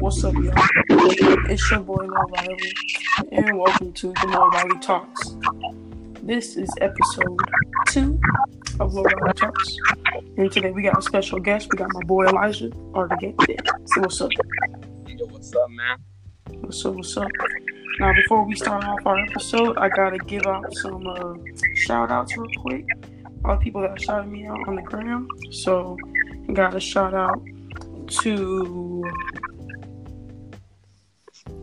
What's up, y'all? It's your boy Lil Riley, and welcome to the Lil Riley Talks. This is episode two of Lil Riley Talks, and today we got a special guest. We got my boy Elijah, or the game. So what's up? Yo, what's up, man? What's up? What's up? Now, before we start off our episode, I gotta give out some uh, shout outs real quick. All the people that shouted me out on the gram. So, got a shout out to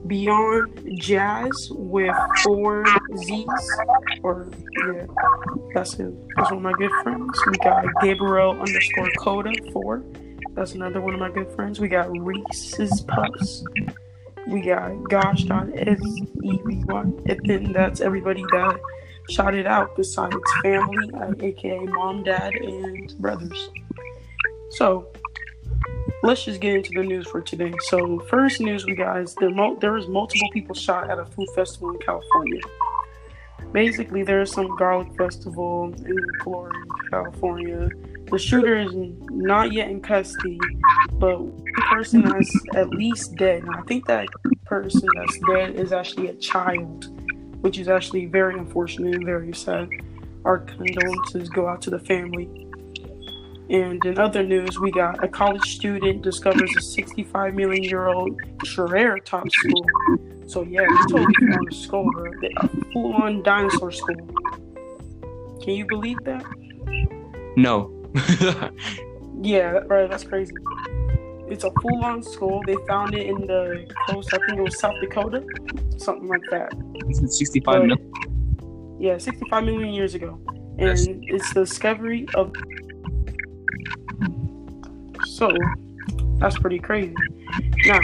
Beyond Jazz with four Z's. Or, yeah, that's it. That's one of my good friends. We got Gabriel underscore Coda, four. That's another one of my good friends. We got Reese's Puffs. We got Gosh Gosh.Evie, E-V-Y. And then that's everybody that shouted out besides family, uh, aka mom, dad, and brothers. So, let's just get into the news for today. So, first news, we guys, there, mo- there was multiple people shot at a food festival in California. Basically, there's some garlic festival in Gilroy, California. The shooter is not yet in custody, but one person that's at least dead. And I think that person that's dead is actually a child, which is actually very unfortunate and very sad. Our condolences go out to the family. And in other news, we got a college student discovers a 65 million year old Triceratops school. So yeah, it's totally on a skull, bro. A full on dinosaur school. Can you believe that? No. Yeah, right. That's crazy. It's a full-on skull. They found it in the coast. I think it was South Dakota, something like that. Is 65 But- million. Yeah, 65 million years ago, and Yes. it's the discovery of. So, that's pretty crazy. Now,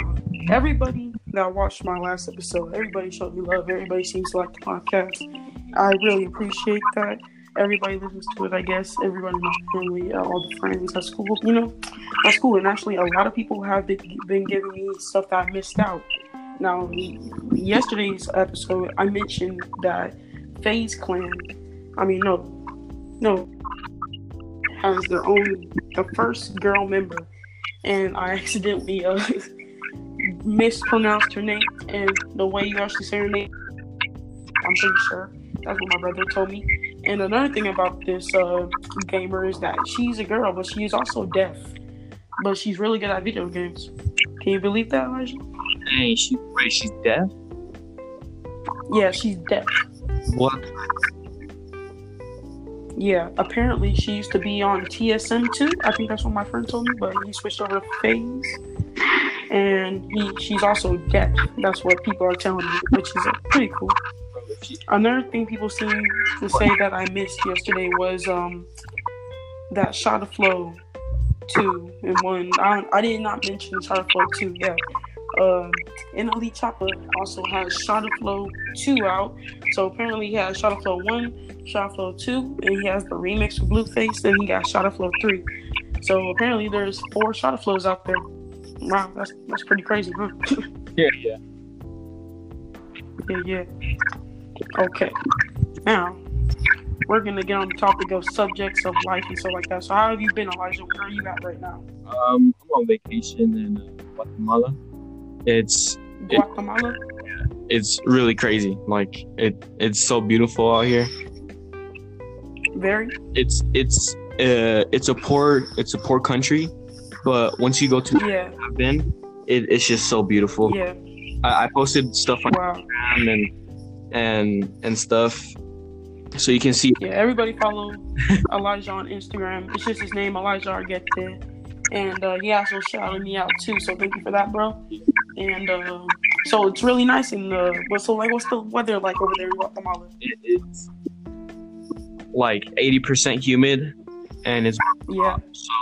everybody that watched my last episode, everybody showed me love. Everybody seems to like the podcast. I really appreciate that. Everybody listens to it. I guess everybody in my family, uh, all the friends at school, you know, that's cool. And actually, a lot of people have been, been giving me stuff that I missed out. Now, yesterday's episode, I mentioned that FaZe Clan, I mean, no, no, has their own, the first girl member, and I accidentally uh, mispronounced her name, and the way you actually say her name, I'm pretty sure. That's what my brother told me. And another thing about this uh, gamer is that she's a girl, but she is also deaf. But she's really good at video games. Can you believe that, Elijah? Dang, she, wait, she's deaf? Yeah, she's deaf. What? Yeah, apparently she used to be on TSM too. I think that's what my friend told me, but he switched over to FaZe. And he she's also deaf. That's what people are telling me, which is uh, pretty cool. Bro, if she- Another thing people seem to say that I missed yesterday was um that Shotta Flow two and one. I, I did not mention Shotta Flow two. Yeah, um, and NLE Choppa also has Shotta Flow two out. So apparently he has Shotta Flow one, Shotta Flow two, and he has the remix with Blueface. Then he got Shotta Flow three. So apparently there's four Shotta Flows out there. Wow, that's that's pretty crazy, huh? Yeah, yeah. Yeah, yeah. Okay. Now, we're gonna get on the topic of subjects of life and stuff like that. So, how have you been, Elijah? Where are you at right now? Um, I'm on vacation in uh, Guatemala. It's Guatemala. it's really crazy. Like it it's so beautiful out here. Very. It's it's uh it's a poor it's a poor country, but once you go to Yeah. I've been, it, it's just so beautiful. Yeah. I, I posted stuff on Wow. Instagram and and and stuff, so you can see. Yeah. Everybody follow Elijah on Instagram. It's just his name, Elijah Argete. And uh, he also shouted me out too. So thank you for that, bro. And uh, so it's really nice. And uh, what's so like? What's the weather like over there in Guatemala? It, it's like eighty percent humid, and it's Yeah. so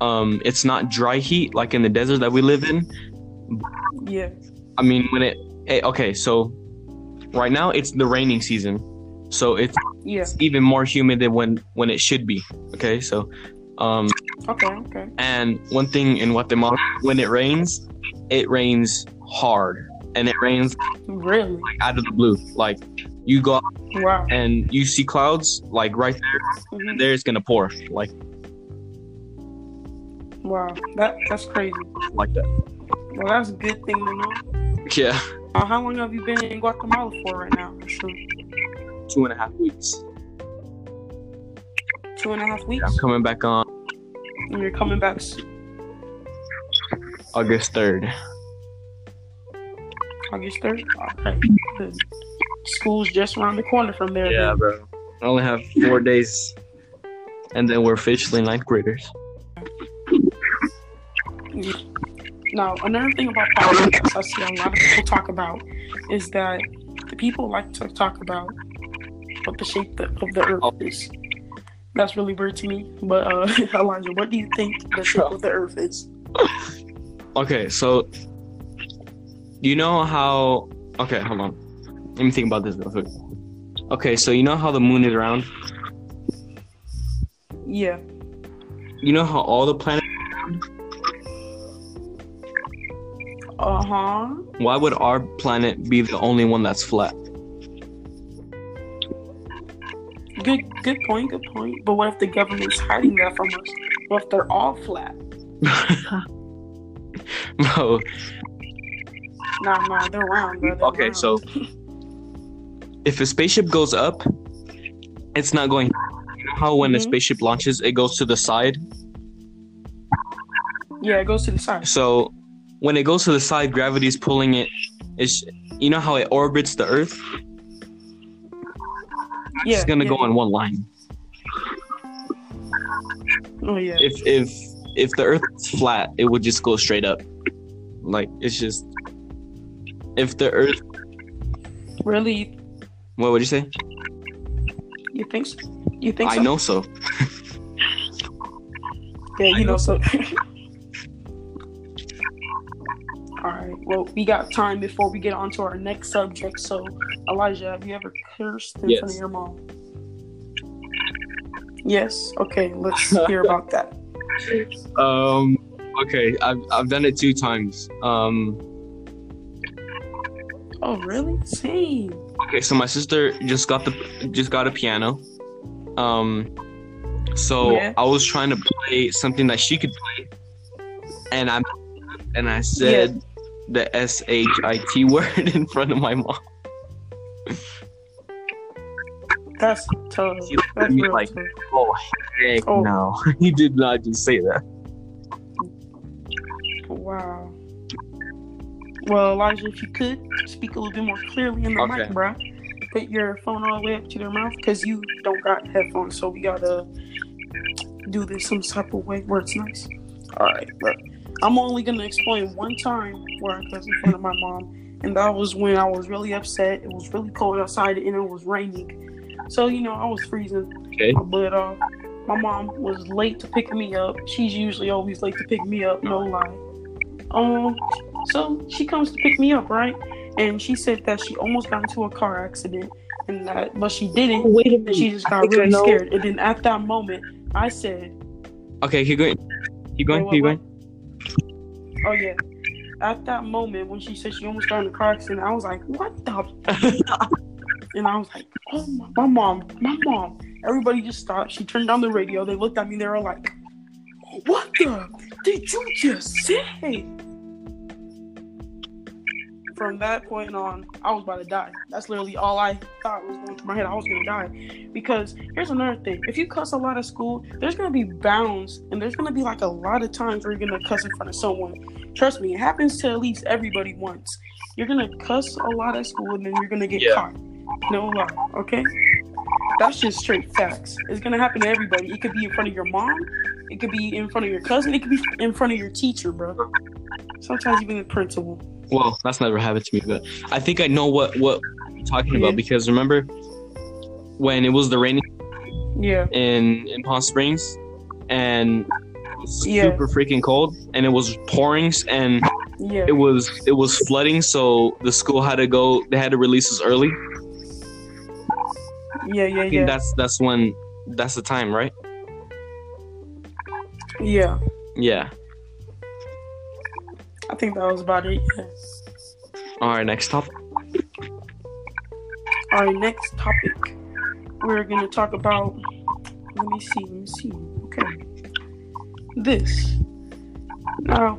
um it's not dry heat like in the desert that we live in. Yeah. I mean when it eh, okay so right now it's the raining season, so it's Yeah. even more humid than when when it should be. Okay, so um Okay. Okay. and one thing in Guatemala when it rains, it rains hard and it rains Really? like out of the blue. Like you go out Wow. and you see clouds like right there, Mhm. there it's gonna pour. Like Wow, that that's crazy. like that. Well, that's a good thing to know. Yeah, Uh, how long have you been in Guatemala for right now? Sure. two and a half weeks. Two and a half weeks, I'm coming back on and you're coming back. August third. August third. Okay, good. School's just around the corner from there. Yeah, then. bro. I only have four days, and then we're officially ninth graders. Now, another thing about politics I see a lot of people talk about is that the people like to talk about what the shape of the earth is. That's really weird to me. But uh, Elijah, what do you think the shape of the earth is? Okay, so you know how? Okay, hold on. Let me think about this real quick. Okay, so you know how the moon is round? Yeah. You know how all the planets? Uh huh. Why would our planet be the only one that's flat? Good. Good point. Good point. But what if the government's hiding that from us? What if they're all flat? Bro, Nah, nah, they're round. Bro. They're Okay, round. so- if a spaceship goes up, it's not going. You know how when a Mhm. spaceship launches, it goes to the side. yeah, it goes to the side. So when it goes to the side, gravity is pulling it. It's you know how it orbits the Earth. Yeah, it's gonna yeah, go on one line. Oh yeah. If if if the Earth is flat, it would just go straight up. Like it's just. If the Earth, Really, what would you say? you think? So? You think? I so? know so. Yeah, you I know know. so. Well, we got time before we get on to our next subject. So, Elijah, have you ever cursed in front of your mom? Yes. Okay. Let's hear about that. Um. Okay, I've I've done it two times. Um. Oh, really? Same. Okay, so my sister just got the just got a piano. Um so Yeah. I was trying to play something that she could play. And I and I said the S H I T word in front of my mom. That's tough. She looked at That's me like- tough. Oh heck Oh. no. he did not just say that. Wow. Well, Elijah, if you could speak a little bit more clearly in the Okay. mic, bro. Put your phone all the way up to their mouth because you don't got headphones, so we gotta do this some type of way where it's nice. All right, look. I'm only gonna explain one time where I cussed in front of my mom, and that was when I was really upset. It was really cold outside and it was raining, so you know I was freezing Okay. my butt off. My mom was late to pick me up. She's usually always late to pick me up, no lie. Um, so she comes to pick me up, right? And she said that she almost got into a car accident, and that, but she didn't. wait a And she just got really scared. And then at that moment, I said, Okay, keep going. Keep going, Wait, keep what, going. "Oh yeah." At that moment, when she said she almost got in a car accident, I was like, "What the?" and I was like, "Oh my, my mom, my mom!" Everybody just stopped. She turned on the radio. They looked at me. They were like, "What the did you just say?" From that point on, I was about to die. That's literally all I thought was going through my head. I was gonna die. Because here's another thing: if you cuss a lot at school, there's gonna be bounds, and there's gonna be like a lot of times where you're gonna cuss in front of someone. Trust me, it happens to at least everybody once. You're gonna cuss a lot at school, and then you're gonna get Yeah. caught. No lie, okay? That's just straight facts. It's gonna happen to everybody. It could be in front of your mom, it could be in front of your cousin, it could be in front of your teacher, bro. Sometimes even the principal. Well, that's never happened to me, but I think I know what what you're talking Yeah. about because remember when it was the rainy Yeah, in in Palm Springs, and it was Yeah. super freaking cold, and it was pouring, and yeah, it was it was flooding, so the school had to go. They had to release us early. yeah, yeah, I think yeah, that's that's when that's the time, right? yeah. Yeah. Think that was about it. Yeah. All right, next topic. All right, next topic. We're gonna talk about. Let me see. Let me see. Okay. This. No,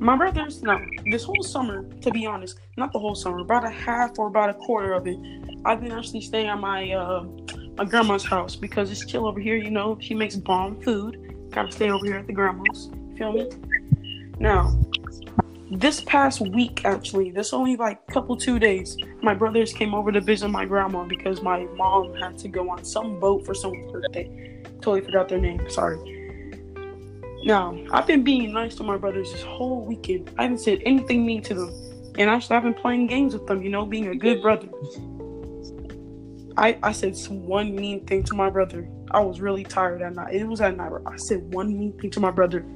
my brothers. No, this whole summer, to be honest, not the whole summer, about a half or about a quarter of it, I've been actually staying at my uh, my grandma's house because it's chill over here. You know, she makes bomb food. Gotta stay over here at the grandma's. Feel me? Now, this past week, actually, this only like couple two days, my brothers came over to visit my grandma because my mom had to go on some boat for someone's birthday. Totally forgot their name. Sorry. Now, I've been being nice to my brothers this whole weekend. I haven't said anything mean to them. And actually, I've been playing games with them, you know, being a good brother. I, I said one mean thing to my brother. I was really tired that night. It was at night. I said one mean thing to my brother.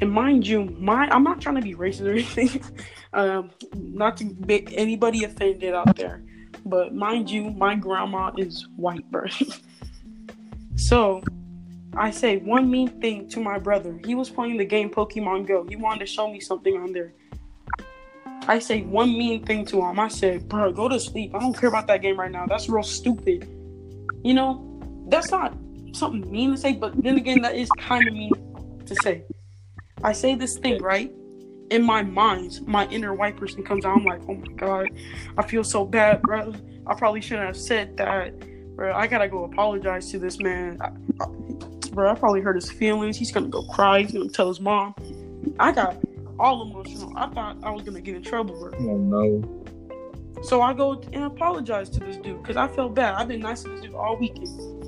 And mind you, my I'm not trying to be racist or anything. um, not to make anybody offended out there. But mind you, my grandma is white, bro. so I say one mean thing to my brother. He was playing the game Pokemon Go. He wanted to show me something on there. I say one mean thing to him. I said, bro, go to sleep. I don't care about that game right now. That's real stupid. You know, that's not something mean to say, but then again, that is kind of mean to say. I say this thing, right? In my mind, my inner white person comes out. I'm like, oh my god, I feel so bad, bro. I probably shouldn't have said that, bro. I gotta go apologize to this man. I, I, bro, I probably hurt his feelings. He's gonna go cry. He's gonna tell his mom. I got all emotional. I thought I was gonna get in trouble, bro. Oh no. So I go and apologize to this dude because I felt bad. I've been nice to this dude all weekend.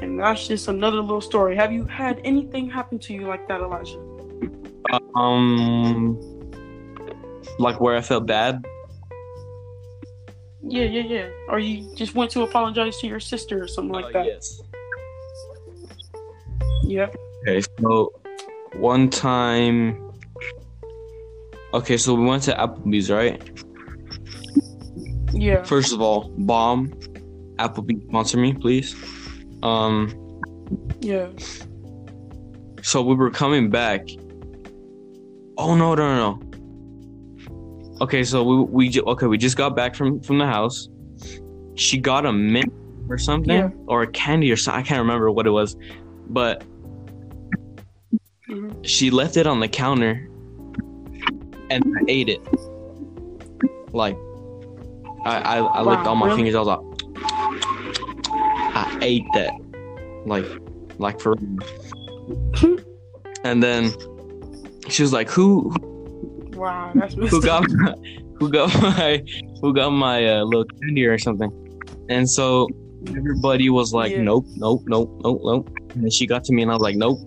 And that's just another little story. Have you had anything happen to you like that, Elijah? Um, like where I felt bad. Yeah, yeah, yeah. Or you just went to apologize to your sister or something like Uh, that. Yes. Yep. Okay, so one time. Okay, so we went to Applebee's, right? Yeah. First of all, bomb. Applebee's sponsor me, please. Um, Yeah. so we were coming back. Oh no, no, no, no. Okay, so we we ju- okay we just got back from from the house. She got a mint or something Yeah. or a candy or something. I can't remember what it was, but Mhm. she left it on the counter, and I ate it. Like, I I, I licked all my really? fingers. I was like, ate that, like, like for. and then she was like, "Who Wow, that's who got my, who got my who got my uh, little candy or something?" And so everybody was like, Yeah. "Nope, nope, nope, nope, nope." And then she got to me, and I was like, "Nope."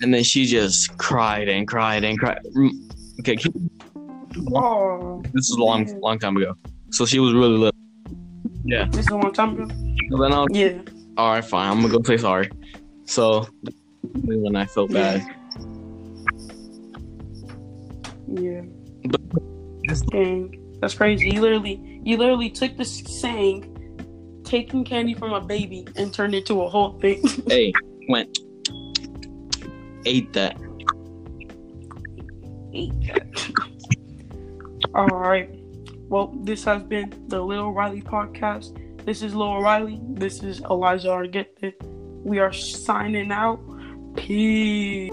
And then she just cried and cried and cried. Mm, Okay, keep- Oh, this is a long, long time ago. So she was really little. Yeah. this is a long time ago. So then I was, Yeah. all right, fine. I'm gonna go say sorry. So when I felt bad, Yeah. But- Dang, that's crazy. You literally, you literally took the saying, taking candy from a baby, and turned it to a whole thing. hey, went ate that. Ate that. All right. Well, this has been the Little Riley podcast. This is Lil Riley. This is Elijah Argette. We are signing out. Peace.